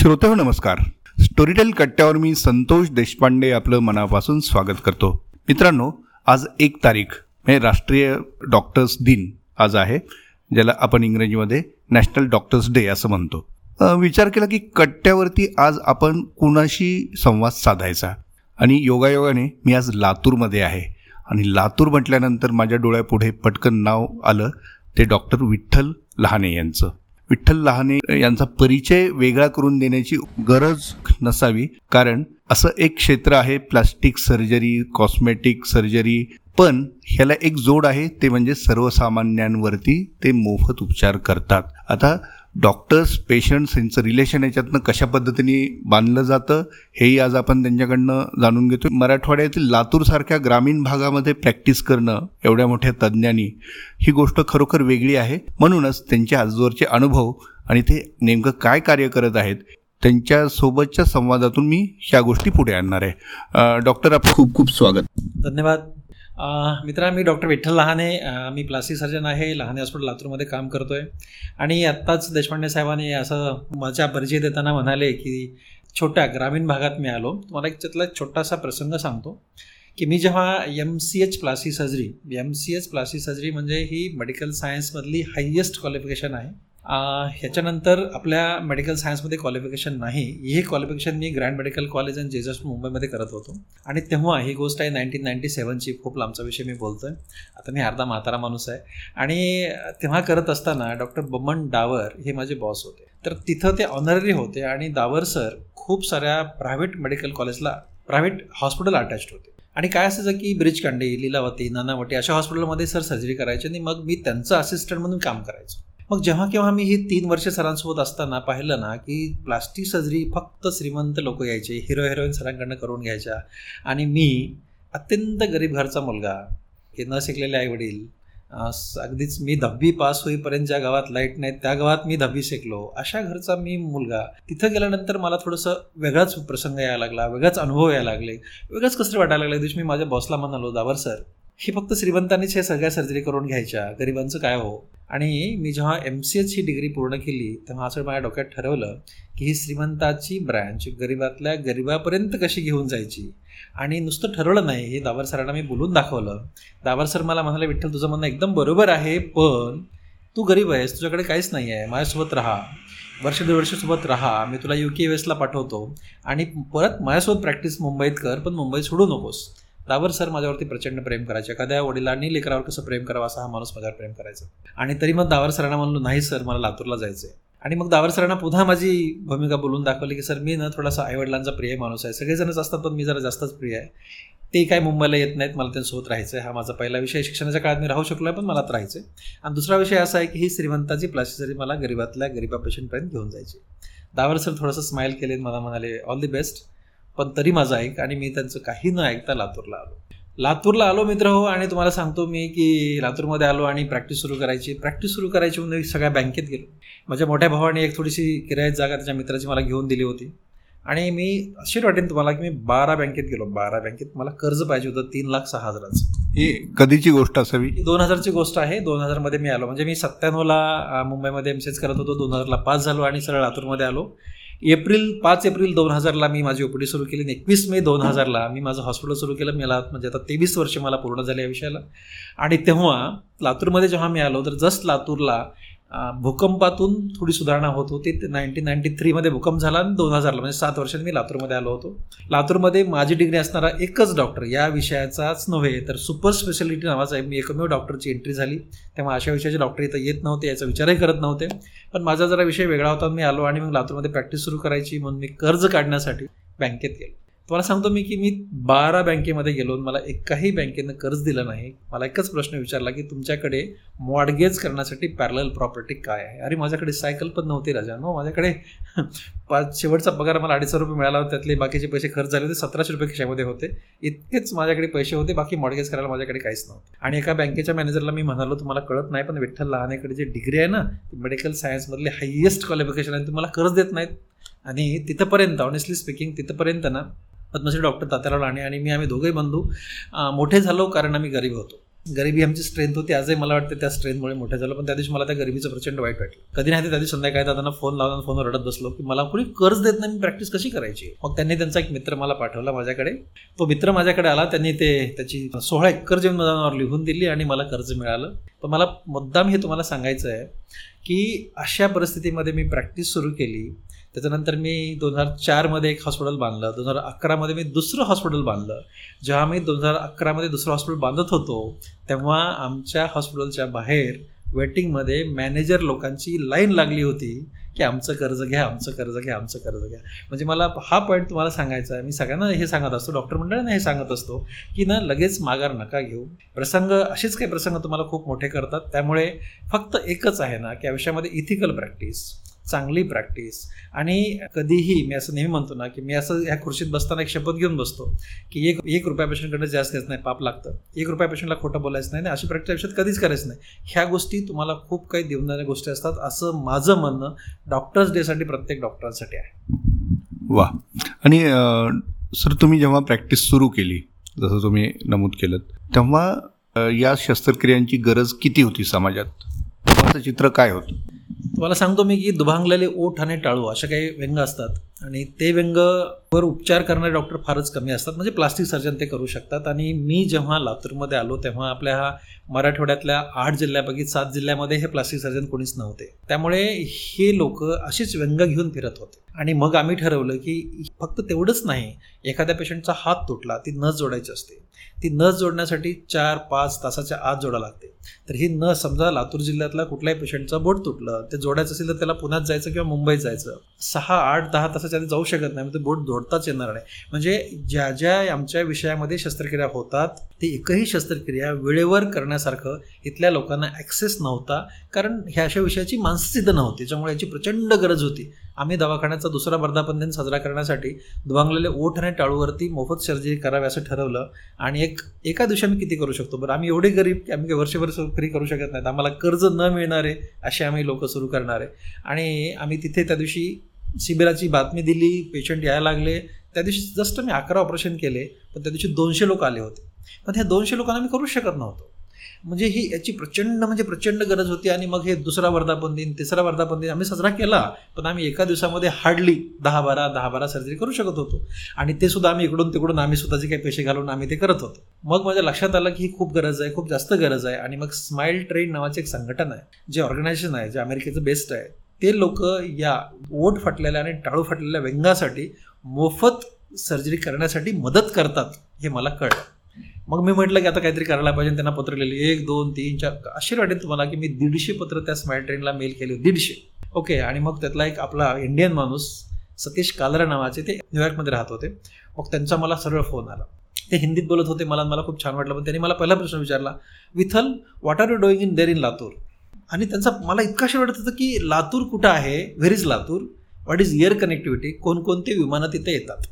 श्रोत हो नमस्कार. स्टोरीटेल कट्ट्यावर मी संतोष देशपांडे आपलं मनापासून स्वागत करतो. मित्रांनो आज एक तारीख म्हणजे राष्ट्रीय डॉक्टर्स दिन आज आहे ज्याला आपण इंग्रजीमध्ये नॅशनल डॉक्टर्स डे असं म्हणतो. विचार केला की कट्ट्यावरती आज आपण कुणाशी संवाद साधायचा? आणि योगायोगाने मी आज लातूरमध्ये आहे. आणि लातूर म्हटल्यानंतर माझ्या डोळ्यापुढे पटकन नाव आलं ते डॉक्टर विठ्ठल लहाने यांचं. विठ्ठल लहाने यांचा परिचय वेगळा करून देण्याची गरज नसावी. कारण असं एक क्षेत्र आहे प्लास्टिक सर्जरी कॉस्मेटिक सर्जरी पण ह्याला एक जोड आहे ते म्हणजे सर्वसामान्यांवरती ते मोफत उपचार करतात. आता डॉक्टर्स पेशंट्स यांचं रिलेशन याच्यातनं कशा पद्धतीने बांधलं जातं हेही आज आपण त्यांच्याकडनं जाणून घेतो मराठवाड्यातील लातूरसारख्या ग्रामीण भागामध्ये प्रॅक्टिस करणं एवढ्या मोठ्या तज्ज्ञांनी ही गोष्ट खरोखर वेगळी आहे. म्हणूनच त्यांचे आजवरचे अनुभव आणि ते नेमकं काय कार्य करत आहेत त्यांच्यासोबतच्या संवादातून मी ह्या गोष्टी पुढे आणणार आहे. डॉक्टर आपलं खूप खूप स्वागत. धन्यवाद. मित्रा मी डॉक्टर विठ्ठल लहाने मी प्लास्टिक सर्जन आहे लहाने हॉस्पिटल लातूरमध्ये काम करतो आहे आणि आत्ताच देशपांडे साहेबांनी असं माझ्या परिचय देताना म्हणाले की छोट्या ग्रामीण भागात मी आलो. तुम्हाला एक त्यातला एक छोटासा प्रसंग सांगतो की मी जेव्हा M C H plastic surgery M C H plastic surgery म्हणजे ही मेडिकल सायन्समधली हायेस्ट क्वालिफिकेशन आहे. ह्याच्यानंतर आपल्या मेडिकल सायन्समध्ये क्वालिफिकेशन नाही. हे qualification me Grant medical college and JJ's मुंबईमध्ये करत होतो. आणि तेव्हा ही गोष्ट आहे नाईन्टीन नाईन्टी सेवनची खूप लांबचा विषय मी बोलतो आहे आता मी अर्धा म्हातारा माणूस आहे. आणि तेव्हा करत असताना डॉक्टर बमन डावर हे माझे बॉस होते. तर तिथं ते ऑनररी होते आणि दावर सर खूप साऱ्या प्रायव्हेट मेडिकल कॉलेजला प्रायव्हेट हॉस्पिटल अटॅच्ड होते. आणि काय असायचं की ब्रिजकांडे लिलावती नानावटी अशा हॉस्पिटलमध्ये सर सर्जरी करायची आणि मग मी त्यांचं असिस्टंट म्हणून काम करायचो. मग जेव्हा केव्हा मी हे तीन वर्ष सरांसोबत असताना पाहिलं ना की प्लास्टिक सर्जरी फक्त श्रीमंत लोक यायचे हिरो हिरोईन सरांकडनं करून घ्यायच्या. आणि मी अत्यंत गरीब घरचा मुलगा हे न शिकलेले आईवडील अगदीच मी दहावी पास होईपर्यंत ज्या गावात लाइट नाही त्या गावात मी दहावी शिकलो. अशा घरचा मी मुलगा. तिथं गेल्यानंतर मला थोडंसं वेगळाच प्रसंग यायला लागला वेगळाच अनुभव यायला लागले. वेगळंच कसं वाटायला लागले दिवशी मी माझ्या बॉसला म्हणालो दावर सर ही फक्त श्रीमंतांनीच हे सगळ्या सर्जरी करून घ्यायच्या. गरिबांचं काय हो? आणि मी जेव्हा एम सी एच ही डिग्री पूर्ण केली तेव्हा असं माझ्या डोक्यात ठरवलं की ही श्रीमंताची ब्रँच गरिबातल्या गरिबापर्यंत कशी घेऊन जायची? आणि नुसतं ठरवलं नाही हे दावर सरांना मी बोलून दाखवलं. दावर सर मला म्हणाले विठ्ठल तुझं म्हणणं एकदम बरोबर आहे पण तू गरीब आहेस तुझ्याकडे काहीच नाही आहे. माझ्यासोबत राहा. वर्ष दीड वर्षासोबत राहा. मी तुला यू के एसला पाठवतो. आणि परत माझ्यासोबत प्रॅक्टिस मुंबईत कर पण मुंबईत सोडू नकोस. दावर सर माझ्यावरती प्रचंड प्रेम करायचे. एखाद्या वडिलांनी लेकरावर कसं प्रेम करावं असा हा माणूस माझ्यावर प्रेम करायचा. आणि तरी मग दावर सरांना म्हणलो नाही सर मला लातूरला जायचं आहे आणि मग दावर सरांना पुन्हा माझी भूमिका बोलून दाखवली की सर मी ना थोडासा आईवडिलांचा प्रिय माणूस आहे. सगळेजणच असतात पण मी जरा जास्तच प्रिय आहे. ते काय मुंबईला येत नाहीत मला त्यांच्यासोबत राहायचं आहे हा माझा पहिला विषय शिक्षणाच्या काळात मी राहू शकलो आहे पण मला राहायचं आहे आणि दुसरा विषय असा आहे की ही श्रीमंताची प्लास्टिक मला गरीबातल्या गरीबा पेशंटपर्यंत घेऊन जायची. दावर सर थोडंसं स्माईल केले मला म्हणाले ऑल दी बेस्ट पण तरी माझं ऐक आणि मी त्यांचं काही न ऐकता लातूरला आलो. लातूरला आलो मित्र हो आणि तुम्हाला सांगतो मी की लातूरमध्ये आलो आणि प्रॅक्टिस सुरू करायची. प्रॅक्टिस सुरू करायची म्हणून सगळ्या बँकेत गेलो. माझ्या मोठ्या भावाने एक थोडीशी किरायत जागा त्याच्या मित्राची मला घेऊन दिली होती. आणि मी अशी वाटेन तुम्हाला की मी बारा बँकेत गेलो. बारा बँकेत मला कर्ज पाहिजे होतं तीन लाख सहा हजाराचं. ही कधीची गोष्ट असावी? दोन हजारची गोष्ट आहे. दोन हजारमध्ये मी आलो. म्हणजे मी सत्त्याण्णवला मुंबईमध्ये एम करत होतो. दोन हजारला पास झालो आणि सरळ लातूरमध्ये आलो. एप्रिल पाच एप्रिल दोन हजारला मी माझी ओपीडी सुरू केली आणि एकवीस मे दोन हजारला मी माझं हॉस्पिटल सुरू केलं. मला म्हणजे आता तेवीस वर्ष मला पूर्ण झाले या विषयाला. आणि तेव्हा लातूरमध्ये जेव्हा मी आलो तर जस्ट लातूरला भूकंपातून थोडी सुधारणा होत होती. नाईन्टीन नाईन्टी थ्रीमध्ये भूकंप झाला आणि दोन हजारला म्हणजे सात वर्षांनी मी लातूरमध्ये आलो होतो. लातूरमध्ये माझी डिग्री असणारा एकच डॉक्टर या विषयाचाच नव्हे तर सुपर स्पेशालिटी नावाचा मी एकमेव डॉक्टरची एंट्री झाली. तेव्हा अशा विषयाचे डॉक्टर इथं येत नव्हते याचा विचारही करत नव्हते. पण माझा जरा विषय वेगळा होता मी आलो आणि मग लातूरमध्ये प्रॅक्टिस सुरू करायची म्हणून मी कर्ज काढण्यासाठी बँकेत गेलो. तुम्हाला सांगतो मी की मी बारा बँकेमध्ये गेलो मला एकाही बँकेनं कर्ज दिलं नाही. मला एकच प्रश्न विचारला की तुमच्याकडे मॉडगेज करण्यासाठी पॅरल प्रॉपर्टी काय आहे? अरे माझ्याकडे सायकल पण नव्हती राजा. नो माझ्याकडे पाच शेवटचा पगार मला अडीचशे रुपये मिळाला होता. त्यातले बाकीचे पैसे खर्च झाले होते. सतराशे रुपये खिशामध्ये होते. इतकेच माझ्याकडे पैसे होते. बाकी मॉडगेज करायला माझ्याकडे काहीच नव्हतं. आणि एका बँकेच्या मॅनेजरला मी म्हणालो तुम्हाला कळत नाही पण विठ्ठल लहानेकडे जे डिग्री आहे ना ती मेडिकल सायन्समधली हायेस्ट क्वालिफिकेशन आहे. तुम्हाला कर्ज देत नाहीत. आणि तिथंपर्यंत ऑनेस्टली स्पीकिंग तिथंपर्यंत ना पद्मश्री डॉक्टर तात्याराव लाणे आणि मी आम्ही दोघे बंधू. मोठे झालो कारण आम्ही गरीब होतो. गरिबी आमची स्ट्रेंथ होती. आजही मला वाटतं त्या स्ट्रेंथमुळे मोठे झालं. पण त्या दिवशी मला त्या गरिबीचं प्रचंड वाईट वाटलं. कधी नाही ते त्या दिवशी संध्याकाळी दादांना फोन लावून फोनवर रडत बसलो की मला कोणी कर्ज देत नाही मी प्रॅक्टिस कशी करायची? मग त्यांनी त्यांचा एक मित्र मला पाठवला माझ्याकडे. तो मित्र माझ्याकडे आला. त्यांनी ते त्याची सोळा एकर जमीन मदानावर लिहून दिली आणि मला कर्ज मिळालं. तर मला मुद्दाम हे तुम्हाला सांगायचं आहे की अशा परिस्थितीमध्ये मी प्रॅक्टिस सुरू केली. त्याच्यानंतर मी दोन हजार चारमध्ये एक हॉस्पिटल बांधलं. दोन हजार अकरामध्ये मी दुसरं हॉस्पिटल बांधलं. जेव्हा मी दोन हजार अकरामध्ये दुसरं हॉस्पिटल बांधत होतो तेव्हा आमच्या हॉस्पिटलच्या बाहेर वेटिंगमध्ये मॅनेजर लोकांची लाईन लागली होती की आमचं कर्ज घ्या आमचं कर्ज घ्या आमचं कर्ज घ्या. म्हणजे मला हा पॉईंट तुम्हाला सांगायचा आहे. मी सगळ्यांना हे सांगत असतो डॉक्टर मंडळांना हे सांगत असतो की ना लगेच माघार नका घेऊ. प्रसंग असेच काही प्रसंग तुम्हाला खूप मोठे करतात. त्यामुळे फक्त एकच आहे ना की आयुष्यामध्ये इथिकल प्रॅक्टिस चांगली प्रॅक्टिस आणि कधीही मी असं नेहमी म्हणतो ना की मी असं ह्या खुर्शीत बसताना एक शपथ घेऊन बसतो की एक एक रुपया पेशंटकडे जास्त येत नाही पाप लागतं. एक रुपया पेशंटला खोटं बोलायचं नाही अशी प्रॅक्टिस आयुष्यात कधीच करायचं नाही. ह्या गोष्टी तुम्हाला खूप काही देऊन गोष्टी असतात असं माझं म्हणणं डॉक्टर्स डेसाठी प्रत्येक डॉक्टरांसाठी आहे. वा. आणि सर तुम्ही जेव्हा प्रॅक्टिस सुरू केली जसं तुम्ही नमूद केलं तेव्हा या शस्त्रक्रियांची गरज किती होती समाजात? चित्र काय होतं? तुम्हाला सांगतो मी की दुभांगलेले ओठ आणि टाळू अशा काही व्यंग असतात. आणि ते व्यंगवर उपचार करणारे डॉक्टर फारच कमी असतात. म्हणजे प्लास्टिक सर्जन ते करू शकतात. आणि मी जेव्हा लातूरमध्ये आलो तेव्हा आपल्या हा मराठवाड्यातल्या आठ जिल्ह्यापैकी सात जिल्ह्यामध्ये हे प्लास्टिक सर्जन कोणीच नव्हते. त्यामुळे हे लोक अशीच व्यंग घेऊन फिरत होते. आणि मग आम्ही ठरवलं की फक्त तेवढंच नाही एखाद्या पेशंटचा हात तुटला ती नस जोडायची असते. ती नस जोडण्यासाठी चार पाच तासाच्या आत जोडा लागते. तर ही नस समजा लातूर जिल्ह्यातला कुठल्याही पेशंटचं बोट तुटलं ते जोडायचं असेल तर त्याला पुण्यात जायचं किंवा मुंबईत जायचं. सहा आठ दहा तासाच्या आधी जाऊ शकत नाही ते बोट जोडताच येणार नाही. म्हणजे ज्या ज्या आमच्या विषयामध्ये शस्त्रक्रिया होतात ते एकही शस्त्रक्रिया वेळेवर करण्यासारखं इथल्या लोकांना ॲक्सेस नव्हता. कारण ह्या अशा विषयाची मानसिद्ध नव्हती त्याच्यामुळे याची प्रचंड गरज होती. आम्ही दवाखान्याचा दुसरा वर्धापन दिन साजरा करण्यासाठी दुभांगलेले ओठ आणि टाळूवरती मोफत सर्जरी करावी असं ठरवलं. आणि एक एका दिवशी आम्ही किती करू शकतो? बरं आम्ही एवढे गरीब की आम्ही वर्षभर फ्री करू शकत नाहीत. आम्हाला कर्ज न मिळणारे असे आम्ही लोक सुरू करणार आहे. आणि आम्ही तिथे त्या दिवशी शिबिराची बातमी दिली पेशंट यायला लागले. त्या दिवशी जस्ट मी अकरा ऑपरेशन केले पण त्या दिवशी दोनशे लोक आले होते. पण ह्या दोनशे लोकांना मी करू शकत नव्हतो. म्हणजे ही याची प्रचंड म्हणजे प्रचंड गरज होती आणि मग हे दुसरा वर्धापन दिन तिसरा वर्धापन दिन आम्ही साजरा केला पण आम्ही एका दिवसामध्ये हार्डली दहा बारा दहा बारा सर्जरी करू शकत होतो. आणि ते सुद्धा आम्ही इकडून तिकडून आम्ही स्वतःचे काही पैसे घालून आम्ही ते करत होतो. मग माझ्या लक्षात आलं की ही खूप गरज आहे खूप जास्त गरज आहे. आणि मग स्माईल ट्रेन नावाचे एक संघटन आहे जे ऑर्गनायझेशन आहे जे अमेरिकेचं बेस्ट आहे. ते लोक या ओट फाटलेल्या आणि टाळू फाटलेल्या व्यंगासाठी मोफत सर्जरी करण्यासाठी मदत करतात हे मला कळलं. मग मी म्हटलं की आता काहीतरी करायला पाहिजे त्यांना पत्र लिहिले. एक दोन तीन चार. अशी वाटेल तुम्हाला की मी दीडशे पत्र त्या स्मार्ट ट्रेनला मेल केले दीडशे. ओके आणि मग त्यातला एक आपला इंडियन माणूस सतीश कालरा नावाचे ते न्यूयॉर्कमध्ये राहत होते. मग त्यांचा मला सरळ फोन आला. ते हिंदीत बोलत होते मला मला खूप छान वाटलं. पण त्यांनी मला पहिला प्रश्न विचारला Vitthal what are you doing in there in Latur? आणि त्यांचा मला इतका शेवट वाटत होतं की लातूर कुठं आहे? Where is Latur? What is air connectivity कोणकोणते विमानं तिथे येतात?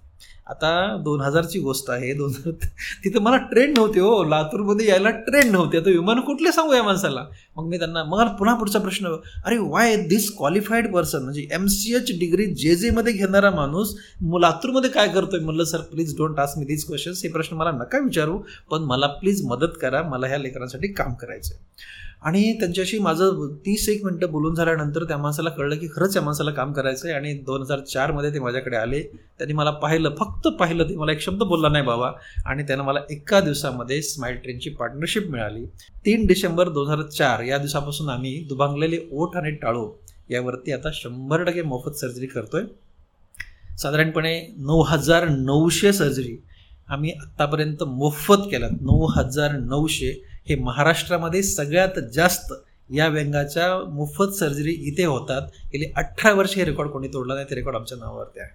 आता दोन हजारची गोष्ट आहे दोन हजार तिथं मला ट्रेन नव्हते हो. लातूरमध्ये यायला ट्रेन नव्हते. आता विमान कुठले सांगू या माणसाला? मग मी त्यांना मग पुन्हा पुढचा प्रश्न अरे वाय दिस क्वालिफाईड पर्सन म्हणजे M C H degree J जेमध्ये घेणारा माणूस लातूरमध्ये काय करतोय? म्हणलं sir please don't ask me this questions हे प्रश्न मला नका विचारू पण मला प्लीज मदत करा. मला ह्या लेकरांसाठी काम करायचं आहे आणि त्यांच्याशी माझं तीस एक मिनटं बोलून झाल्यानंतर त्या माणसाला कळलं की खरंच या माणसाला काम करायचं आहे आणि दोन हजार चारमध्ये ते माझ्याकडे आले. त्यांनी मला पाहिलं फक्त पाहिलं ते. मला एक शब्द बोलला नाही बाबा. आणि त्यानं मला एका दिवसामध्ये स्माईल ट्रेनची पार्टनरशिप मिळाली. तीन डिसेंबर दोन हजार चार या दिवसापासून आम्ही दुभांगलेले ओठ आणि टाळो यावरती आता शंभर टक्के मोफत सर्जरी करतोय. साधारणपणे नऊ हजार नऊशे सर्जरी आम्ही आत्तापर्यंत मोफत केल्यात. नऊ हजार नऊशे हे महाराष्ट्रामध्ये सगळ्यात जास्त या व्यंगाच्या मोफत सर्जरी इथे होतात. गेली अठरा वर्ष हे रेकॉर्ड कोणी तोडला नाही ते रेकॉर्ड आमच्या नावावरती आहे.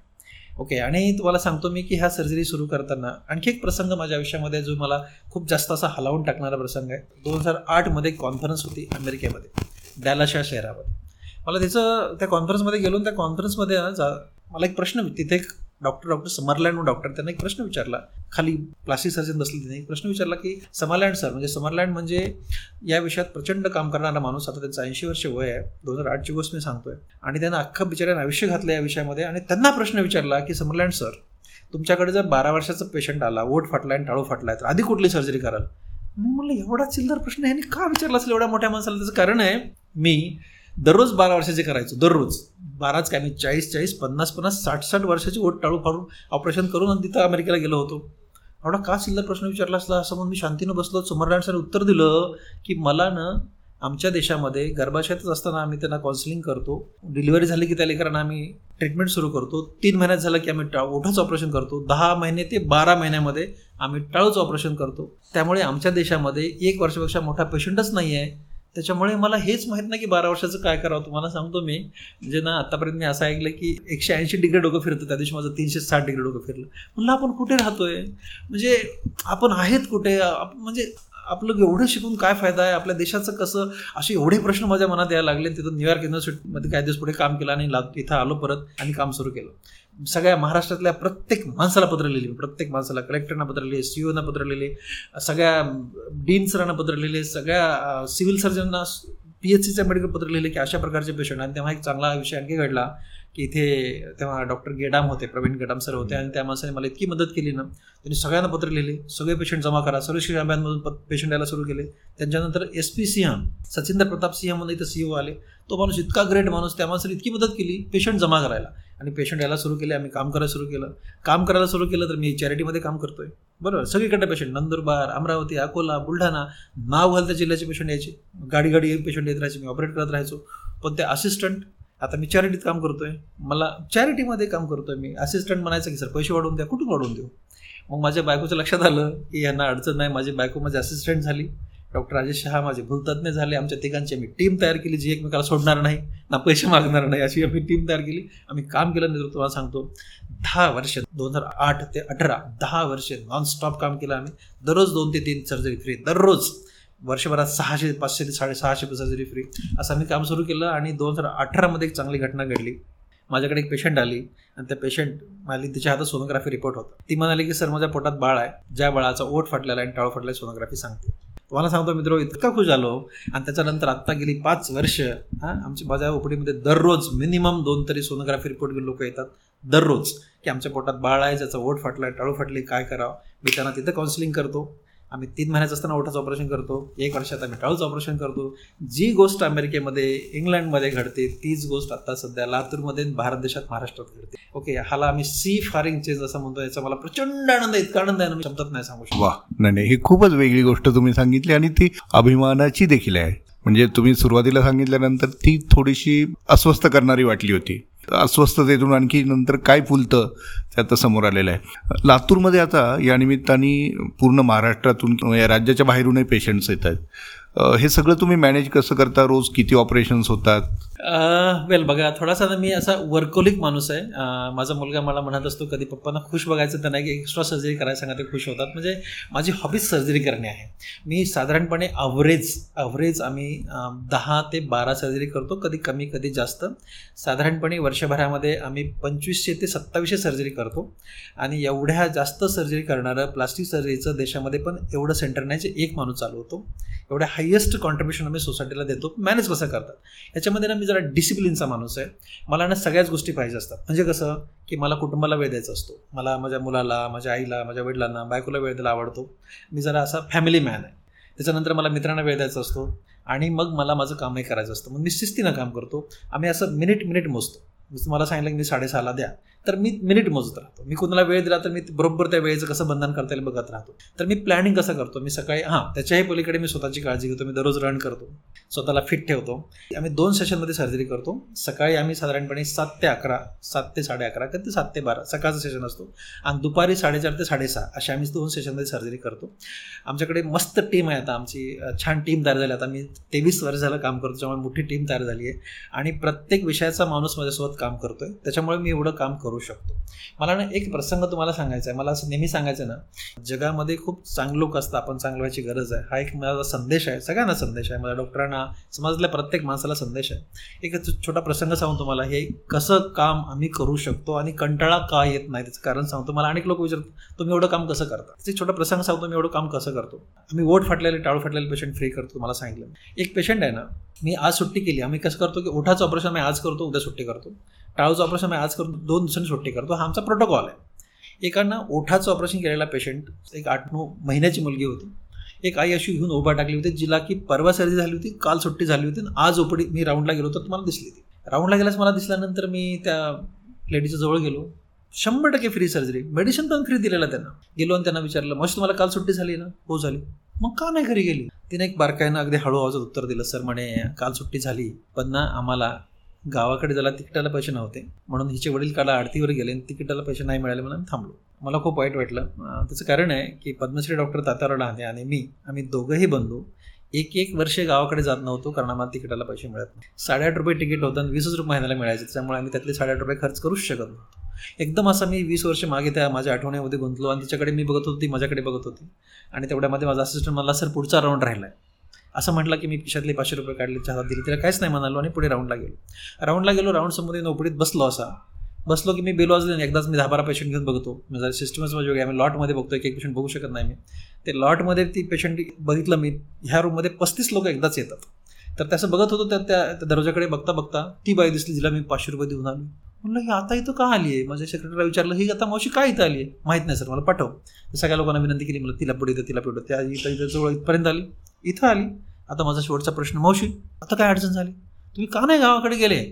ओके आणि तुम्हाला सांगतो मी की ह्या सर्जरी सुरू करताना आणखी एक प्रसंग माझ्या आयुष्यामध्ये जो मला खूप जास्त असा हलावून टाकणारा प्रसंग आहे. दोन हजार आठमध्ये कॉन्फरन्स होती अमेरिकेमध्ये डॅलाशा शहरामध्ये. मला त्याचं त्या कॉन्फरन्समध्ये गेलो त्या कॉन्फरन्समध्ये जा मला एक प्रश्न तिथे एक डॉक्टर डॉक्टर समरलँड डॉक्टर त्यांना एक प्रश्न विचारला. खाली प्लास्टिक सर्जन बसले त्यांनी एक प्रश्न विचारला की समरलँड सर म्हणजे समरलँड म्हणजे या विषयात प्रचंड काम करणारा माणूस आता त्यांचं ऐंशी वर्ष वय आहे दोन हजार आठची गोष्ट मी सांगतोय आणि त्यांना अख्खा बिचाऱ्यानं आयुष्य घातलं या विषयामध्ये आणि त्यांना प्रश्न विचारला की समरलँड सर तुमच्याकडे जर बारा वर्षाचा पेशंट आला ओट फाटला आणि टाळू फाटला तर आधी कुठली सर्जरी कराल? मी म्हणलं एवढा चिल्लर प्रश्न ह्यांनी का विचारला असेल? एवढ्या मोठ्या माणसाला त्याचं कारण आहे. मी दररोज बारा वर्षाचे करायचो दररोज. बाराच काय मी चाळीस चाळीस पन्नास पन्नास साठ साठ वर्षाची ओट टाळू फाडून ऑपरेशन करून आणि तिथं अमेरिकेला गेलो होतो. एवढा का सिल्लर प्रश्न विचारला असला? असं म्हणून मी शांतीनं बसलो. समोर उत्तर दिलं की मला ना आमच्या देशामध्ये गर्भाशयातच असताना आम्ही त्यांना काउन्सिलिंग करतो. डिलिव्हरी झाली की त्या लेकरांना आम्ही ट्रीटमेंट सुरू करतो. तीन महिन्यात झालं की आम्ही टाळ ओठाचं ऑपरेशन करतो. दहा महिने ते बारा महिन्यामध्ये आम्ही टाळूचं ऑपरेशन करतो. त्यामुळे आमच्या देशामध्ये एक वर्षापेक्षा मोठा पेशंटच नाही आहे त्याच्यामुळे मला हेच माहीत नाही की बारा वर्षाचं काय करावं. तुम्हाला सांगतो मी म्हणजे ना आतापर्यंत मी असं ऐकलं की एकशे ऐंशी डिग्री डोकं फिरतं त्या दिवशी माझं तीनशे साठ डिग्री डोकं फिरलं. म्हणलं आपण कुठे राहतोय? म्हणजे आपण आहेत कुठे? म्हणजे आपलं एवढं शिकून काय फायदा आहे? आपल्या देशाचं कसं? असे एवढे प्रश्न माझ्या मनात यायला लागले तिथं न्यूयॉर्क युनिव्हर्सिटीमध्ये काही दिवस पुढे काम केलं आणि इथं आलो परत आणि काम सुरू केलं. सगळ्या महाराष्ट्रातल्या प्रत्येक माणसाला पत्र लिहिले प्रत्येक माणसाला कलेक्टरना पत्र लिहिले सी ओना पत्र लिहिले सगळ्या डीन सरांना पत्र लिहिले सगळ्या सिव्हिल सर्जनना पी एच सीचं मेडिकल पत्र लिहिले की अशा प्रकारचे पेशंट आणि तेव्हा एक चांगला विषय आणखी घडला की इथे तेव्हा डॉक्टर गेडाम होते प्रवीण गेडाम सर होते. आणि त्या माणसाने मला इतकी मदत केली ना त्यांनी सगळ्यांना पत्र लिहिले सगळे पेशंट जमा करा. सर्व अभियानमधून पेशंट यायला सुरू केले. त्यांच्यानंतर एस पी सिंह सचिंद्र प्रताप सिंह म्हणून इथं सीओ आले. तो माणूस इतका ग्रेट माणूस त्या माणसाने इतकी मदत केली पेशंट जमा करायला. आणि पेशंट यायला सुरू केले आम्ही काम करायला सुरू केलं. काम करायला सुरू केलं तर मी चॅरिटीमध्ये काम करतोय. बरोबर? सगळीकडे पेशंट नंदुरबार अमरावती अकोला बुलढाणा नाव घालत्या जिल्ह्याचे पेशंट यायचे. गाडी गाडी पेशंट येत राहायचे मी ऑपरेट करत राहायचो. पण ते असिस्टंट आता मी चॅरिटीत काम करतोय. मला चॅरिटीमध्ये काम करतोय मी. असिस्टंट म्हणायचं की सर पैसे वाढवून द्या कुठून वाढवून देऊ? मग माझ्या बायकोचं लक्षात आलं की यांना अडचण नाही. माझी बायको माझी असिस्टंट झाली. डॉक्टर राजेश शहा माझे भूलतज्ञ झाले. आमच्या तिघांची आम्ही टीम तयार केली जी एकमेकाला सोडणार नाही ना पैसे मागणार नाही अशी आम्ही टीम तयार केली. आम्ही काम केलं नेतृत्वाला तुम्हाला सांगतो. दहा वर्ष दोन हजार आठ ते अठरा दहा वर्ष नॉनस्टॉप काम केलं आम्ही. दररोज दोन ते तीन सर्जरी फ्री दररोज वर्षभरात सहाशे पाचशे ते साडेसहाशे सर्जरी फ्री असं आम्ही काम सुरू केलं आणि दोन हजार अठरामध्ये एक चांगली घटना घडली. माझ्याकडे एक पेशंट आली आणि त्या पेशंट मला तिच्या हातात सोनोग्राफी रिपोर्ट होता. ती म्हणाली की सर माझ्या पोटात बाळ आहे. ज्या बाळाचा ओठ फाटलेला आणि टाळ फाटलेला सोनोग्राफी सांगते. तुम्हाला सांगतो मित्र इतका खुश झालो. आणि त्याच्यानंतर आत्ता गेली पाच वर्ष हां आमची माझ्या ओपडीमध्ये दररोज मिनिमम दोन तरी सोनोग्राफी रिपोर्ट घेऊन लोक येतात. दररोज. की आमच्या पोटात बाळ आहे ज्याचा ओठ फाटला आहे टाळू फाटली काय करावं? मी त्यांना तिथं काउन्सिलिंग करतो. आम्ही तीन महिन्याचं असताना ओठाचं ऑपरेशन करतो एक वर्षात आम्ही टाळूचं ऑपरेशन करतो. जी गोष्ट अमेरिकेमध्ये इंग्लंडमध्ये घडते तीच गोष्ट आता सध्या लातूरमध्ये भारत देशात महाराष्ट्रात घडते. ओके हाला आम्ही सी फारिंग चेंज असं म्हणतो याचा मला प्रचंड आनंद इतका आनंद आहे मी शब्दात नाही सांगू शकतो. वा नाही नाही ही खूपच वेगळी गोष्ट तुम्ही सांगितली आणि ती अभिमानाची देखील आहे. म्हणजे तुम्ही सुरुवातीला सांगितल्यानंतर ती थोडीशी अस्वस्थ करणारी वाटली होती. अस्वस्थतेतून आणखी नंतर काय फुलतं ते आता समोर आलेलं आहे. लातूरमध्ये आता या निमित्ताने पूर्ण महाराष्ट्रातून या राज्याच्या बाहेरूनही पेशंट्स येत आहेत. हे सगळं तुम्ही मॅनेज कसं करता? रोज किती ऑपरेशन्स होतात? वेल बघा थोडासा मी असा वर्कोलिक माणूस आहे. माझा मुलगा मला म्हणत असतो कधी पप्पांना खुश बघायचं तर नाही की एक्स्ट्रा सर्जरी करायला सांगा ते खुश होतात. म्हणजे माझी हॉबीज सर्जरी करणे आहे. मी साधारणपणे अवरेज अवरेज आम्ही दहा ते बारा सर्जरी करतो कधी कमी कधी जास्त. साधारणपणे वर्षभरामध्ये आम्ही पंचवीसशे ते सत्तावीसशे सर्जरी करतो. आणि एवढ्या जास्त सर्जरी करणारं प्लास्टिक सर्जरीचं देशामध्ये पण एवढं सेंटर नाही जे एक माणूस चालू होतो एवढ्या हायेस्ट कॉन्ट्रीब्युशन आम्ही सोसायटीला देतो. मॅनेज कसं करतात? याच्यामध्ये ना मी जरा डिसिप्लिनचा माणूस आहे. मला ना सगळ्याच गोष्टी पाहिजे असतात. म्हणजे कसं? की मला कुटुंबाला वेळ द्यायचा असतो. मला माझ्या मुलाला माझ्या आईला माझ्या वडिलांना बायकोला वेळ द्यायला आवडतो. मी जरा असा फॅमिली मॅन आहे. त्याच्यानंतर मला मित्रांना वेळ द्यायचा असतो. आणि मग मला माझं कामही करायचं असतं. मग मी शिस्तीनं काम करतो. आम्ही असं मिनिट मिनिट मोजतो. तुम्हाला सांगितलं की मी साडेसहाला द्या. तर मी मिनिट मोजत राहतो. मी कोणाला वेळ दिला तर मी बरोबर त्या वेळेचं कसं बंधन करता येईल बघत राहतो. तर मी प्लॅनिंग कसं करतो? मी सकाळी हां त्याच्याही पलीकडे मी स्वतःची काळजी घेतो. मी दररोज रन करतो. स्वतःला फिट ठेवतो. आम्ही दोन सेशनमध्ये सर्जरी करतो. सकाळी आम्ही साधारणपणे सात ते अकरा सात ते साडे अकरा कधी सात ते बारा सकाळचं सेशन असतो. आणि दुपारी साडेचार ते साडेसहा असे आम्ही दोन सेशनमध्ये सर्जरी करतो. आमच्याकडे मस्त टीम आहे आता. आमची छान टीम तयार झाली. आता मी तेवीस वर्ष झालं काम करतो त्यामुळे मोठी टीम तयार झाली आहे. आणि प्रत्येक विषयाचा माणूस माझ्यासोबत काम करतोय. त्याच्यामुळे मी एवढं काम करतो करू शकतो. मला ना एक प्रसंग तुम्हाला सांगायचा आहे. मला असं नेहमी सांगायचं ना जगामध्ये खूप चांगलं लोक असतं आपण चांगलं व्हायची गरज आहे. हा एक माझा संदेश आहे सगळ्यांना संदेश आहे. माझ्या डॉक्टरांना समाजातल्या प्रत्येक माणसाला संदेश आहे. एक छोटा प्रसंग सांगून तुम्हाला. हे कसं काम आम्ही करू शकतो आणि कंटाळा का येत नाही? त्याचं कारण सांगतो मला अनेक लोक विचारतात तुम्ही एवढं काम कसं करता? ते छोटा प्रसंग सांगतो मी एवढं काम कसं करतो? आम्ही ओठ फाटलेले टाळू फाटलेले पेशंट फ्री करतो मला सांगितलं. एक पेशंट आहे ना मी आज सुट्टी केली. आम्ही कसं करतो की ओठाचं ऑपरेशन आम्ही आज करतो उद्या सुट्टी करतो. टाळूचं ऑपरेशन आज करतो दोन दिवसांनी सुट्टी करतो. हा आमचा प्रोटोकॉल आहे. एकानं ओठाचं ऑपरेशन केलेला पेशंट एक आठ नऊ महिन्याची मुलगी होती. एक आई अशी घेऊन उभा टाकली होती जिला की परवा सर्दी झाली होती काल सुट्टी झाली होती आणि आज ओपडी मी राऊंडला गेलो तर तुम्हाला दिसली ती. राऊंडला गेल्यास मला दिसल्यानंतर मी त्या लेडीच्या जवळ गेलो. शंभर टक्के फ्री सर्जरी मेडिसिन पण फ्री दिलेला त्यांना. गेलो आणि त्यांना विचारलं मग तुम्हाला काल सुट्टी झाली ना? हो झाली. मग का नाही घरी गेली? तिने एक बारकाईनं अगदी हळू आवाजात उत्तर दिलं सर म्हणे काल सुट्टी झाली पण ना आम्हाला गावाकडे जायला तिकिटाला पैसे नव्हते म्हणून हिचे वडील काला आरतीवर गेले आणि तिकिटाला पैसे नाही मिळाले म्हणून थांबलो. मला खूप वाईट वाटलं. त्याचं कारण आहे की पद्मश्री डॉक्टर तात्याराव लहाने आणि मी आम्ही दोघंही बंधू एक एक वर्ष गावाकडे जात नव्हतो कारण आम्हाला तिकिटाला पैसे मिळत नाही साडेआठ रुपये तिकीट होतं आणि वीसच रुपये महिन्याला मिळायचे त्यामुळे आम्ही त्यातले साडेआठ रुपये खर्च करूच शकत नव्हतो. एकदम असं मी वीस वर्ष मागे त्या माझ्या आठवण्यामध्ये गुंतलो आणि तिच्याकडे मी बघत होती माझ्याकडे बघत होती. आणि तेवढ्यामध्ये माझा असिस्टंट मला सर पुढचा राऊंड राहिला आहे असं म्हटलं की मी पिशातले पाचशे रुपये काढले चहा दिली तिला काहीच नाही म्हणालो आणि पुढे राऊंडला गेलो. राऊंडला गेलो राऊंड समोर नोपडीत बसलो असा. बसलो की मी बिल वाजले एकदाच मी दहा बारा पेशंट घेऊन बघतो. माझा सिस्टमच माझी आम्ही लॉटमध्ये बघतो एक एक पेशंट बघू शकत नाही मी. ते लॉटमध्ये ती पेशंट बघितलं मी ह्या रूममध्ये पस्तीस लोक एकदाच येतात. तर त्याचं बघत होतो तर त्या दरवाजाकडे बघता बघता ती बाई दिसली जिला मी पाचशे रुपये देऊन आलो. म्हणलं ही आता इथं का आली आहे माझ्या सेक्रेटरीला विचारलं ही आता मावशी काय इथं आली आहे माहीत नाही सर मला पाठव. सगळ्या लोकांना विनंती केली मला तिला पुढे तिला पुढे त्या इथं इथं जवळ इथपर्यंत आली. इथं आली. आता माझा शेवटचा प्रश्न मावशी आता काय अडचण झाली? तुम्ही का नाही गावाकडे गेले?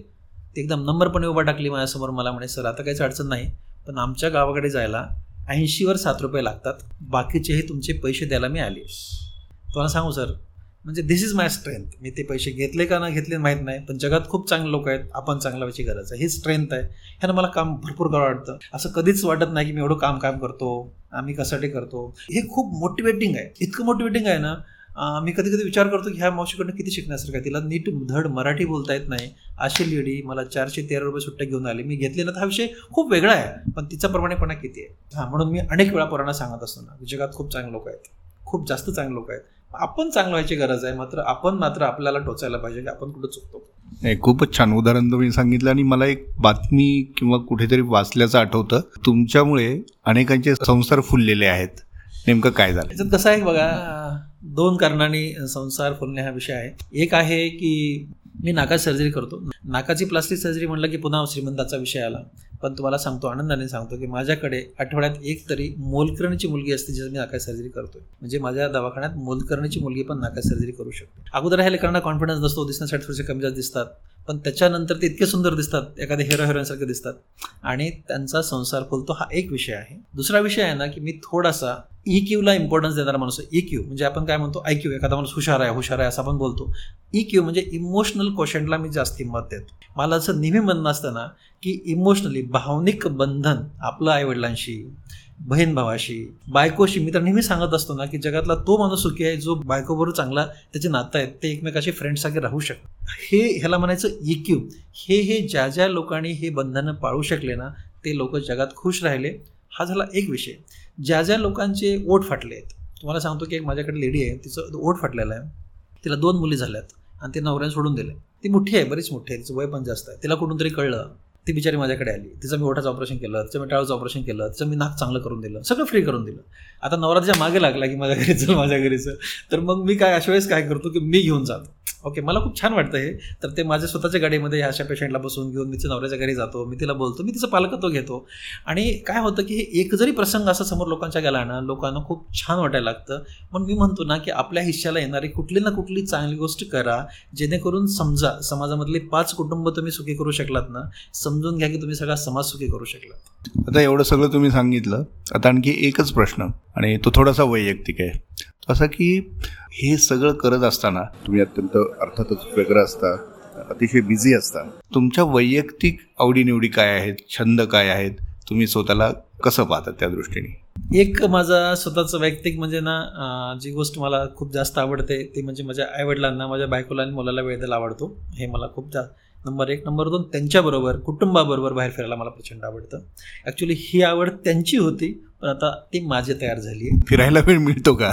ते एकदम नंबरपणे उभा टाकली माझ्यासमोर मला म्हणे सर आता काहीच अडचण नाही पण आमच्या गावाकडे जायला ऐंशीवर सात रुपये लागतात. बाकीचेही तुमचे पैसे द्यायला मी आले. तुम्हाला सांगू सर म्हणजे दिस इज माय स्ट्रेंथ मी ते पैसे घेतले का ना घेतले माहीत नाही पण जगात खूप चांगले लोक आहेत. आपण चांगल्या व्हायची गरज आहे. ही स्ट्रेंथ आहे. ह्यानं मला काम भरपूर करावं वाटतं. असं कधीच वाटत नाही की मी एवढं काम काम करतो आम्ही कशासाठी करतो. हे खूप मोटिवेटिंग आहे. इतकं मोटिवेटिंग आहे ना मी कधी कधी विचार करतो की ह्या मावशीकडनं किती शिकण्यासारखं आहे तिला नीट धड मराठी बोलता येत नाही. अशी लेडी मला चारशे तेरा रुपये सुट्ट्या घेऊन आली. मी घेतले ना हा विषय खूप वेगळा आहे पण तिचा प्रमाणेपणा किती आहे? हां म्हणून मी अनेक वेळा पोरांना सांगत असतो ना जगात खूप चांगले लोक आहेत. खूप जास्त चांगले लोक आहेत. आपण चांगलं व्हायची गरज आहे मात्र आपण मात्र आपल्याला टोचायला पाहिजे की आपण कुठं चुकतो. नाही खूपच छान उदाहरण तुम्ही सांगितलं आणि मला एक बातमी किंवा कुठेतरी वाचल्याचं आठवतं. तुमच्यामुळे अनेकांचे संसार फुललेले आहेत. नेमकं काय झालं? कसं आहे बघा दोन कारणांनी संसार फुलणे हा विषय आहे. एक आहे की मी नाका सर्जरी करतो. नाकाची प्लास्टिक सर्जरी म्हणलं की पुन्हा श्रीमंताचा विषय आला. पण तुम्हाला सांगतो आनंदाने सांगतो की माझ्याकडे आठवड्यात एक तरी मोलकर्णीची मुलगी असते जिथे मी नाका सर्जरी करतोय. म्हणजे माझ्या दवाखान्यात मोलकर्णीची मुलगी पण नाका सर्जरी करू शकते. अगोदर ह्या लेकरांना कॉन्फिडन्स नसतो दिसण्यासाठी थोडेसे कमी जास्त दिसतात. पण त्याच्यानंतर ते इतके सुंदर दिसतात एखाद्या हिरो हिरोईनसारखे दिसतात. आणि त्यांचा संसार फुलतो हा एक विषय आहे. दुसरा विषय आहे ना की मी थोडासा ई क्यूला इम्पॉर्टन्स देणारा माणूस ई क्यू म्हणजे आपण काय म्हणतो? आय क्यू एखादा माणूस हुशार आहे हुशार आहे असं आपण बोलतो. ई क्यू म्हणजे इमोशनल क्वेश्चनला मी जास्त हिंमत देतो. मला असं नेहमी म्हणणं असतं ना की इमोशनली भावनिक बंधन आपलं आईवडिलांशी बहीण भावाशी बायकोशी मी तर नेहमी सांगत असतो ना की जगातला तो माणूस सुखी आहे जो बायकोबरोबर चांगला त्याचे नातं आहेत ते एकमेकाशी फ्रेंडसारखे राहू शकतात. हे ह्याला म्हणायचं ई क्यू हे हे ज्या ज्या लोकांनी हे बंधनं पाळू शकले ना ते लोक जगात खुश राहिले. हा झाला एक विषय. ज्या ज्या लोकांचे ओठ फाटले आहेत तुम्हाला सांगतो की एक माझ्याकडे लेडी आहे तिचं ओठ फाटलेलं आहे. तिला दोन मुली झाल्यात आणि ते नवऱ्याने सोडून दिले. ती मोठी आहे बरीच मोठी आहे तिचं वय पण जास्त आहे. तिला कुठून तरी कळलं ती बिचारी माझ्याकडे आली. तिचं मी ओठाचं ऑपरेशन केलं तिचं मी टाळूचं ऑपरेशन केलं तिचं मी नाक चांगलं करून दिलं सगळं फ्री करून दिलं. आता नवरात्रीच्या मागे लागला की माझ्या घरी चल माझ्या घरीचं तर मग मी काय अशा वेळेस काय करतो की मी घेऊन जातो. ओके मला खूप छान वाटतं हे. तर ते माझ्या स्वतःच्या गाडीमध्ये अशा पेशंटला बसून घेऊन मी नवऱ्याच्या घरी जातो मी तिला बोलतो मी तिचं पालकत्व घेतो. आणि काय होतं की हे एक जरी प्रसंग असा समोर लोकांच्या गेला ना लोकांना खूप छान वाटायला लागतं. पण मी म्हणतो ना की आपल्या हिश्श्याला येणारी कुठली ना कुठली चांगली गोष्ट करा जेणेकरून समजा समाजामधले पाच कुटुंब तुम्ही सुखी करू शकलात ना समजून घ्या की तुम्ही सगळा समाज सुखी करू शकलात आता एवढं सगळं तुम्ही सांगितलं आता आणखी एकच प्रश्न आणि तो थोडासा वैयक्तिक आहे. असं की हे सगळं करत असताना तुम्ही अत्यंत अर्थातच वेगळं असता अतिशय बिझी असता. तुमच्या वैयक्तिक आवडीनिवडी काय आहेत छंद काय आहेत तुम्ही स्वतःला कसं पाहतात त्या दृष्टीने? एक माझा स्वतःचं वैयक्तिक म्हणजे ना जी गोष्ट मला खूप जास्त आवडते ती म्हणजे माझ्या आईवडिलांना माझ्या बायकोला आणि मुलाला वेळ द्यायला आवडतो. हे मला खूप जास्त नंबर एक. नंबर दोन त्यांच्याबरोबर कुटुंबाबरोबर बाहेर फिरायला मला प्रचंड आवडतं. ॲक्च्युली ही आवड त्यांची होती पण आता ती माझी तयार झाली आहे. फिरायला वेळ मिळतो का?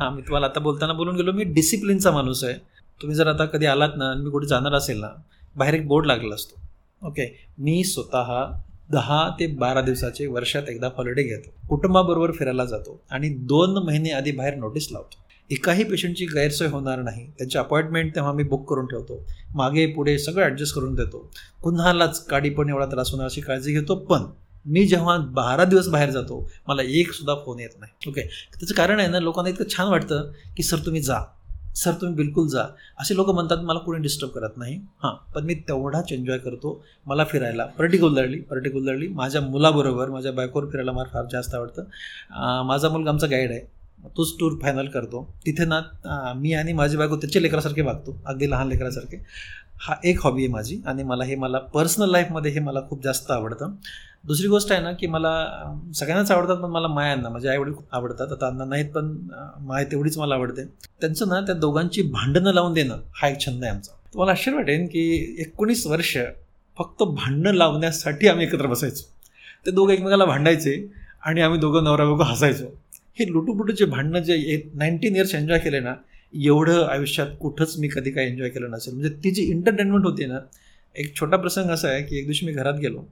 हां मी तुम्हाला आता बोलताना बोलून गेलो मी डिसिप्लिनचा माणूस आहे. तुम्ही जर आता कधी आलात ना मी कुठे जाणार असेल ना बाहेर एक बोर्ड लागला असतो. ओके मी स्वतः दहा ते बारा दिवसाचे वर्षात एकदा हॉलिडे घेतो. कुटुंबाबरोबर फिरायला जातो आणि दोन महिने आधी बाहेर नोटीस लावतो. एकाही पेशंटची गैरसोय होणार नाही. त्यांची अपॉइंटमेंट तेव्हा मी बुक करून ठेवतो. मागे पुढे सगळं ॲडजस्ट करून देतो. कुणालाच काडी पण एवढा त्रास होणार अशी काळजी घेतो पण मी जेव्हा बारा दिवस बाहेर जातो मला एक सुद्धा फोन येत नाही. ओके त्याचं कारण आहे ना लोकांना इतकं छान वाटतं की सर तुम्ही जा. सर तुम्ही बिलकुल जा. असे लोक म्हणतात मला कोणी डिस्टर्ब करत नाही. हां पण मी तेवढाच एन्जॉय करतो मला फिरायला. पर्टिक्युलरली पर्टिक्युलरली माझ्या मुलाबरोबर माझ्या बायकोवर फिरायला मला फार जास्त आवडतं. माझा मुलगा आमचा गाईड आहे. तोच टूर फायनल करतो. तिथे ना मी आणि माझी बायको त्याच्या लेकरासारखे वागतो अगदी लहान लेकरासारखे. हा एक हॉबी आहे माझी आणि मला हे मला पर्सनल लाईफमध्ये हे मला खूप जास्त आवडतं. दुसरी गोष्ट आहे ना की मला सगळ्यांनाच आवडतात पण मला मायांना माझे आईवडील खूप आवडतात. आता अण्णा नाहीत पण माय तेवढीच मला आवडते. त्यांचं ना त्या दोघांची भांडणं लावून देणं हा एक छंद आहे आमचा. तुम्हाला आश्चर्य वाटेन की एकोणीस वर्ष फक्त भांडणं लावण्यासाठी आम्ही एकत्र बसायचो. ते दोघं एकमेकाला भांडायचे आणि आम्ही दोघं नवरा बघू हसायचो. हे लुटूपुटूचे भांडणं जे नाईन्टीन इयर्स एन्जॉय केले ना एवढं आयुष्यात कुठंच मी कधी काय एन्जॉय केलं नसेल. म्हणजे ती जी एंटरटेनमेंट होती ना एक छोटा प्रसंग असा आहे की एक दिवशी मी घरात गेलो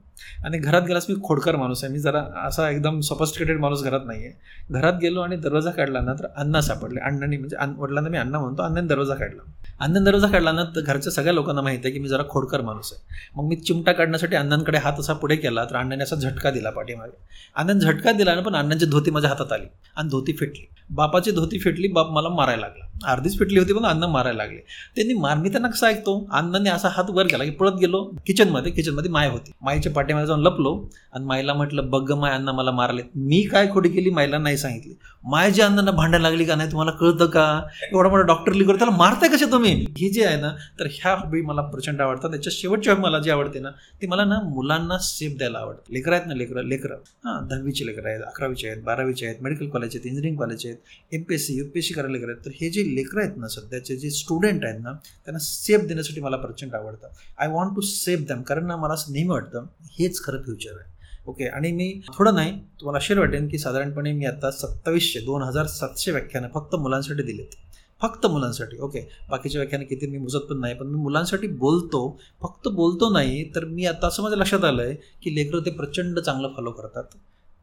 आणि घरात गेलास मी खोडकर माणूस आहे. मी जरा असा एकदम सॉफिस्टिकेटेड माणूस घरात नाही आहे घरात गेलो आणि दरवाजा काढला ना तर अण्णा सापडले. अण्णांनी म्हणजे वडिलांना मी अण्णा म्हणतो अण्णाने दरवाजा काढला. अण्णाने दरवाजा काढला ना तर घरच्या सगळ्या लोकांना माहिती आहे की मी जरा खोडकर माणूस आहे. मग मी चिमटा काढण्यासाठी अण्णांकडे हात असा पुढे केला तर अण्णाने असा झटका दिला पाठीमागे. अण्णाने झटका दिला ना पण अण्णांची धोती माझ्या हातात आली आणि धोती फेटली. बापाची धोती फेटली बाप मला मारायला लागला. अर्धीच फेटली होती पण अन्न मारायला लागले. त्यांनी मार मी त्यांना कसं ऐकतो? अण्णाने असा हात वर केला की पळत गेलो. किचनमध्ये किचनमध्ये माय होती. माईच्या पाठीमध्ये जाऊन लपलो आणि माईला म्हटलं बघ माय अन्न मला मारले. मी काय खोडी केली माईला नाही सांगितली. माय जे अण्णांना भांडायला लागली का नाही तुम्हाला कळतं का? एवढा मोठा डॉक्टर लिकर त्याला मारताय कसे तुम्ही? हे जे आहे ना तर ह्या हॉबी मला प्रचंड आवडतात. त्याच्या शेवटची हॉबी मला जी आवडते ना ती मला ना मुलांना सेफ द्यायला आवडतं. लेकरं आहेत ना लेकरं लेकरं. हां दहावीचे लेकरं आहेत अकरावीचे आहेत बारावीचे आहेत मेडिकल कॉलेज आहेत इंजिनिअरिंग कॉलेज आहेत M P S C U P S C करायला लेकरं आहेत. तर हे जे लेकरं आहेत ना सध्याचे जे स्टुडंट आहेत ना त्यांना सेफ देण्यासाठी मला प्रचंड आवडतं. I want to safe them कारण ना मला असं नेहमी वाटतं हेच खरं फ्युचर आहे. ओके आणि मी थोडं नाही तुम्हाला आश्चर्य वाटेन की साधारणपणे मी आता सत्तावीसशे दोन हजार सातशे व्याख्यानं फक्त मुलांसाठी दिलेत. फक्त मुलांसाठी ओके बाकीच्या व्याख्यानं किती मी मुजत पण नाही पण मी मुलांसाठी बोलतो. फक्त बोलतो नाही तर मी आता असं माझ्या लक्षात आलं आहे की लेकरं ते प्रचंड चांगलं फॉलो करतात.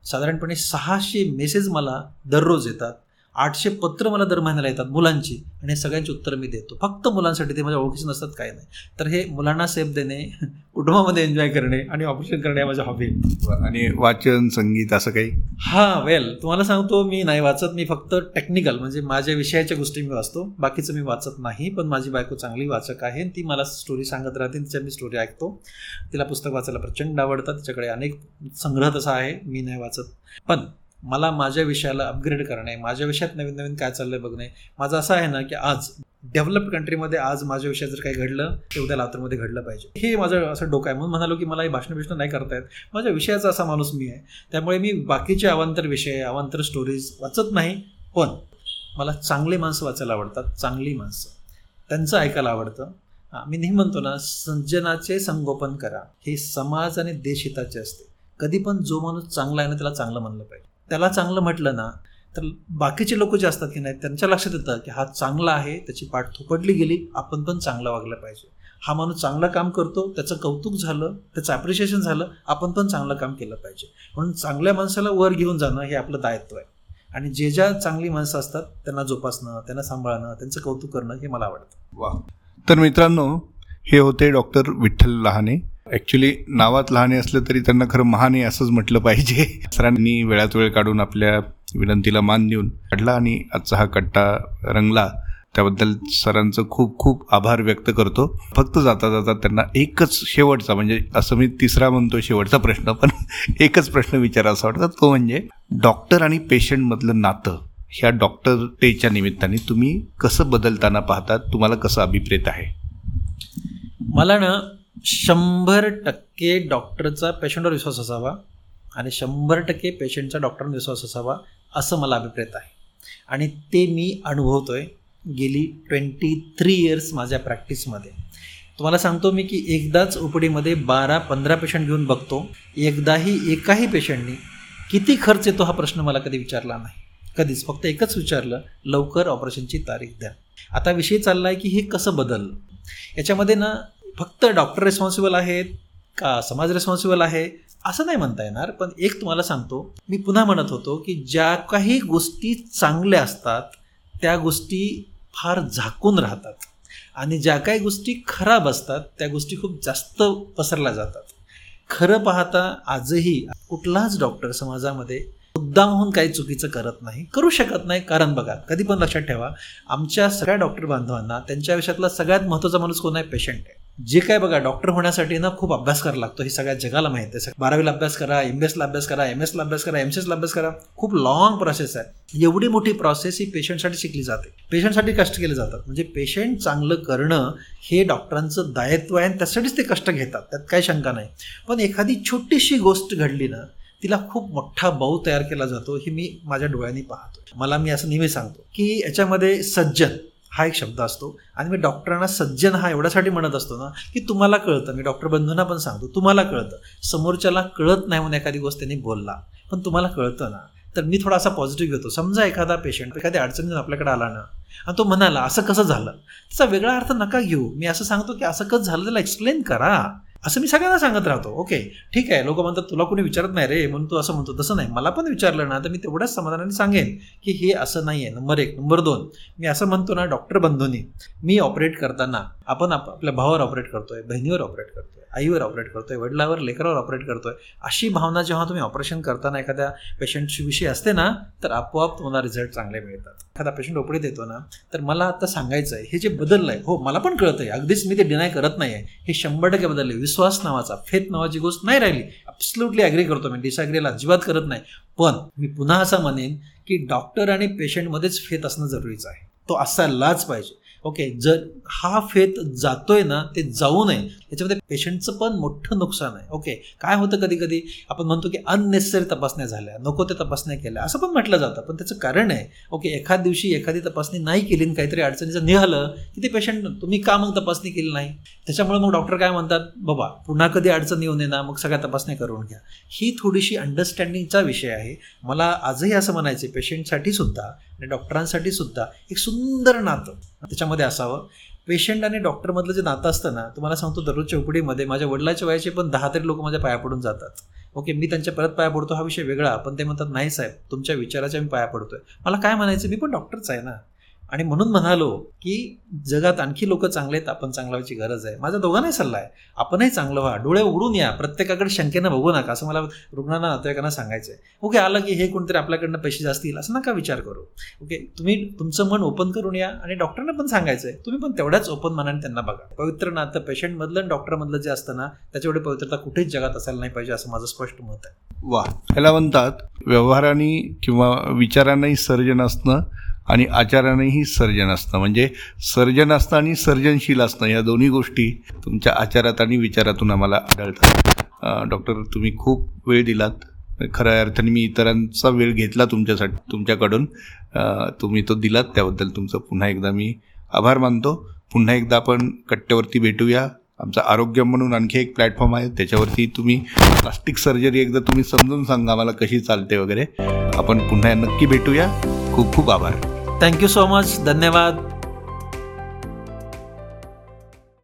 साधारणपणे सहाशे मेसेज मला दररोज येतात. आठशे पत्र मला दर महिन्याला येतात मुलांची. आणि हे सगळ्यांची उत्तरं मी देतो. फक्त मुलांसाठी ते माझ्या ओळखीचे नसतात काय नाही. तर हे मुलांना सेफ देणे कुटुंबामध्ये एन्जॉय करणे आणि ऑपरेशन करणे माझ्या हॉबी आणि वाचन संगीत असं काही? हां वेल तुम्हाला सांगतो मी नाही वाचत. मी फक्त टेक्निकल म्हणजे माझ्या विषयाच्या गोष्टी मी वाचतो. बाकीचं मी वाचत नाही पण माझी बायको चांगली वाचक आहे ती मला स्टोरी सांगत राहते तिच्या मी स्टोरी ऐकतो. तिला पुस्तक वाचायला प्रचंड आवडतात. तिच्याकडे अनेक संग्रह तसा आहे. मी नाही वाचत. पण मला माझ्या विषयाला अपग्रेड करणे माझ्या विषयात नवीन नवीन काय चाललंय बघणे. माझं असं आहे ना की आज डेव्हलप्ड कंट्रीमध्ये आज माझ्या विषयात जर काही घडलं ते उद्या लातूरमध्ये घडलं पाहिजे. हे माझं असं डोकं आहे. म्हणून म्हणालो की मला हे भाषण बिषण नाही करता येत. माझ्या विषयाचा असा माणूस मी आहे. त्यामुळे मी बाकीचे अवांतर विषय अवांतर स्टोरीज वाचत नाही. पण मला चांगले माणसं वाचायला आवडतात. चांगली माणसं. त्यांचं ऐकायला आवडतं. मी नेहमी म्हणतो ना संजनाचे संगोपन करा. हे समाज आणि देशहिताचे असते. कधी पण जो माणूस चांगला आहे ना त्याला चांगलं म्हणलं पाहिजे. त्याला चांगलं म्हटलं ना तर बाकीचे लोक जे असतात की नाही त्यांच्या लक्षात येतं की हा चांगला आहे त्याची पाठ थोपटली गेली आपण पण चांगला वागलं पाहिजे. हा माणूस चांगलं काम करतो त्याचं कौतुक झालं त्याचं अप्रिशिएशन झालं आपण पण चांगलं काम केलं पाहिजे. म्हणून चांगल्या माणसाला वर घेऊन जाणं हे आपलं दायित्व आहे. आणि जे ज्या चांगली माणसं असतात त्यांना जोपासणं त्यांना सांभाळणं त्यांचं कौतुक करणं हे मला आवडतं. वा तर मित्रांनो हे होते डॉक्टर विठ्ठल लहाने. ॲक्च्युली नावात लहाने असलं तरी त्यांना खरं महाने असंच म्हटलं पाहिजे. सरांनी वेळात वेळ काढून आपल्या विनंतीला मान देऊन काढला आणि आजचा हा कट्टा रंगला. त्याबद्दल सरांचं खूप खूप आभार व्यक्त करतो. फक्त जाता जाता त्यांना एकच शेवटचा म्हणजे असं मी तिसरा म्हणतो शेवटचा प्रश्न पण एकच प्रश्न विचारा असं वाटतं. तो म्हणजे डॉक्टर आणि पेशंटमधलं नातं ह्या डॉक्टर डेच्या निमित्ताने तुम्ही कसं बदलताना पाहतात? तुम्हाला कसं अभिप्रेत आहे? मला ना शंभर टक्के डॉक्टरचा पेशंटवर विश्वास असावा आणि शंभर टक्के पेशंटचा डॉक्टरवर विश्वास असावा असं मला अभिप्रेत आहे. आणि ते मी अनुभवतो आहे गेली ट्वेंटी थ्री इयर्स माझ्या प्रॅक्टिसमध्ये तुम्हाला सांगतो मी की एकदाच ओपीडीमध्ये बारा पंधरा पेशंट घेऊन बघतो. एकदाही एकाही पेशंटनी किती खर्च येतो हा प्रश्न मला कधी विचारला नाही. कधीच फक्त एकच विचारलं लवकर ऑपरेशनची तारीख द्या. आता विषय चालला आहे की हे कसं बदललं? याच्यामध्ये ना फक्त डॉक्टर रेस्पॉन्सिबल आहेत का समाज रेस्पॉन्सिबल आहे? असं नाही म्हणता येणार पण एक तुम्हाला सांगतो. मी पुन्हा म्हणत होतो की ज्या काही गोष्टी चांगल्या असतात त्या गोष्टी फार झाकून राहतात. आणि ज्या काही गोष्टी खराब असतात त्या गोष्टी खूप जास्त पसरल्या जातात. खरं पाहता आजही कुठलाच डॉक्टर समाजामध्ये मुद्दामहून काही चुकीचं करत नाही करू शकत नाही. कारण बघा कधी पण लक्षात ठेवा आमच्या सगळ्या डॉक्टर बांधवांना त्यांच्या आयुष्यातला सगळ्यात महत्त्वाचा माणूस कोण आहे? पेशंट आहे. जे काय बघा डॉक्टर होण्यासाठी ना खूप अभ्यास करावा लागतो. हे सगळ्या जगाला माहिती आहे. बारावीला अभ्यास करा एम बी एसला अभ्यास करा एम एसला अभ्यास करा एम सी एसला अभ्यास करा. खूप लॉंग प्रोसेस आहे. एवढी मोठी प्रोसेस ही पेशंटसाठी शिकली जाते. पेशंटसाठी कष्ट केले जातात. म्हणजे पेशंट चांगलं करणं हे डॉक्टरांचं दायित्व आहे आणि त्यासाठीच ते कष्ट घेतात. त्यात काही शंका नाही. पण एखादी छोटीशी गोष्ट घडली ना तिला खूप मोठा बाऊ तयार केला जातो हे मी माझ्या डोळ्यांनी पाहतो मला मी असं नेहमी सांगतो की याच्यामध्ये सज्जन हा एक शब्द असतो. आणि मी डॉक्टरांना सज्जन हा एवढ्यासाठी म्हणत असतो ना की तुम्हाला कळतं. मी डॉक्टर बंधूंना पण सांगतो तुम्हाला कळतं. समोरच्याला कळत नाही म्हणून एखादी गोष्ट त्यांनी बोलला पण तुम्हाला कळतं ना. तर मी थोडासा पॉझिटिव्ह घेतो. समजा एखादा पेशंट एखाद्या अडचणीतून आपल्याकडे आला ना आणि तो म्हणाला असं कसं झालं? त्याचा वेगळा अर्थ नका घेऊ. मी असं सांगतो की असं कसं झालं त्याला एक्सप्लेन करा. असं मी सगळ्यांना सांगत राहतो. ओके ठीक आहे. लोक म्हणतात तुला कोणी विचारत नाही रे म्हणून तू असं म्हणतो. तसं नाही. मला पण विचारलं ना तर मी तेवढ्याच समाधानाने सांगेन की हे असं नाही आहे नंबर एक. नंबर दोन. मी असं म्हणतो ना डॉक्टर बंधूंनी मी ऑपरेट करताना आपण आपल्या भावावर ऑपरेट करतोय बहिणीवर ऑपरेट करतोय आईवर ऑपरेट करतोय वडिलावर लेकरावर ऑपरेट करतोय अशी भावना जेव्हा तुम्ही ऑपरेशन करताना एखाद्या पेशंटची विषयी असते ना तर आपोआप तुम्हाला रिझल्ट चांगले मिळतात. एखादा पेशंट ओपडीत येतो ना तर मला आता सांगायचं आहे हे जे बदललं आहे हो मला पण कळतं आहे अगदीच मी ते डिनाय करत नाही आहे हे शंभर टक्के बदलले विश्वास नावाचा फेथ नावाची गोष्ट नाही राहिली. ॲब्सल्युटली ॲग्री करतो मी डिसॲग्रीला अजिबात करत नाही. पण मी पुन्हा असं म्हणेन की डॉक्टर आणि पेशंटमध्येच फेथ असणं जरुरीचं आहे. तो असायलाच पाहिजे. ओके जर हा फेत जातोय ना ते जाऊ नये. याच्यामध्ये पेशंटचं पण मोठं नुकसान आहे. ओके काय होतं कधी कधी आपण म्हणतो की अननेसेसरी तपासण्या झाल्या नको त्या तपासण्या केल्या असं पण म्हटलं जातं. पण त्याचं कारण आहे ओके एखाद दिवशी एखादी तपासणी नाही केली आणि काहीतरी अडचणीचं निघालं की ते पेशंट तुम्ही का मग तपासणी केली नाही? त्याच्यामुळे मग डॉक्टर काय म्हणतात? बाबा पुन्हा कधी अडचण येऊ नये ना मग सगळ्या तपासण्या करून घ्या. ही थोडीशी अंडरस्टँडिंगचा विषय आहे. मला आजही असं म्हणायचं पेशंटसाठी सुद्धा आणि डॉक्टरांसाठी सुद्धा एक सुंदर नातं त्याच्यामध्ये असावं. पेशंट आणि डॉक्टरमधलं जे नातं असतं ना तुम्हाला सांगतो दररोजच्या उपडीमध्ये माझ्या वडिलाच्या वयाचे पण दहा तरी लोक माझ्या पाया पडून जातात. ओके मी त्यांच्या परत पाया पडतो हा विषय वेगळा पण ते म्हणतात नाही साहेब तुमच्या विचाराच्या मी पाया पडतोय. मला काय म्हणायचं मी पण डॉक्टरच आहे ना. आणि म्हणून म्हणालो की जगात आणखी लोक चांगले आहेत आपण चांगला व्हायची गरज आहे. माझा दोघांनाही सल्ला आहे. आपणही चांगलं व्हा. डोळे उघडून या. प्रत्येकाकडे शंकेनं बघू नका. असं मला रुग्णांना नातेवाईकांना सांगायचं आहे ओके आलं की हे कोणतरी आपल्याकडनं पैसे जास्त येईल असं नका विचार करू. ओके तुम्ही तुमचं मन ओपन करून या आणि डॉक्टरना पण सांगायचं आहे तुम्ही पण तेवढ्याच ओपन मनाने त्यांना बघा. पवित्र नातं पेशंटमधलं आणि डॉक्टरमधलं जे असतं ना त्याच्यामुळे पवित्रता कुठेच जगात असायला नाही पाहिजे असं माझं स्पष्ट मत आहे. वा. ह्याला म्हणतात व्यवहाराने किंवा विचारांनाही सर्जन असणं आणि आचारानेही सर्जन असणं म्हणजे सर्जन असणं आणि सर्जनशील असणं या दोन्ही गोष्टी तुमच्या आचारात आणि विचारातून आम्हाला आढळतात. डॉक्टर तुम्ही खूप वेळ दिलात. खऱ्या अर्थाने मी इतरांचा वेळ घेतला तुमच्यासाठी तुमच्याकडून. तुम्ही तो दिलात त्याबद्दल तुमचं पुन्हा एकदा मी आभार मानतो. पुन्हा एकदा आपण कट्ट्यावरती भेटूया. आमचं आरोग्य म्हणून आणखी एक प्लॅटफॉर्म आहे. त्याच्यावरती तुम्ही प्लास्टिक सर्जरी एकदा तुम्ही समजून सांगा आम्हाला कशी चालते वगैरे. आपण पुन्हा नक्की भेटूया. खूप खूप आभार. थँक्यू सो मच धन्यवाद.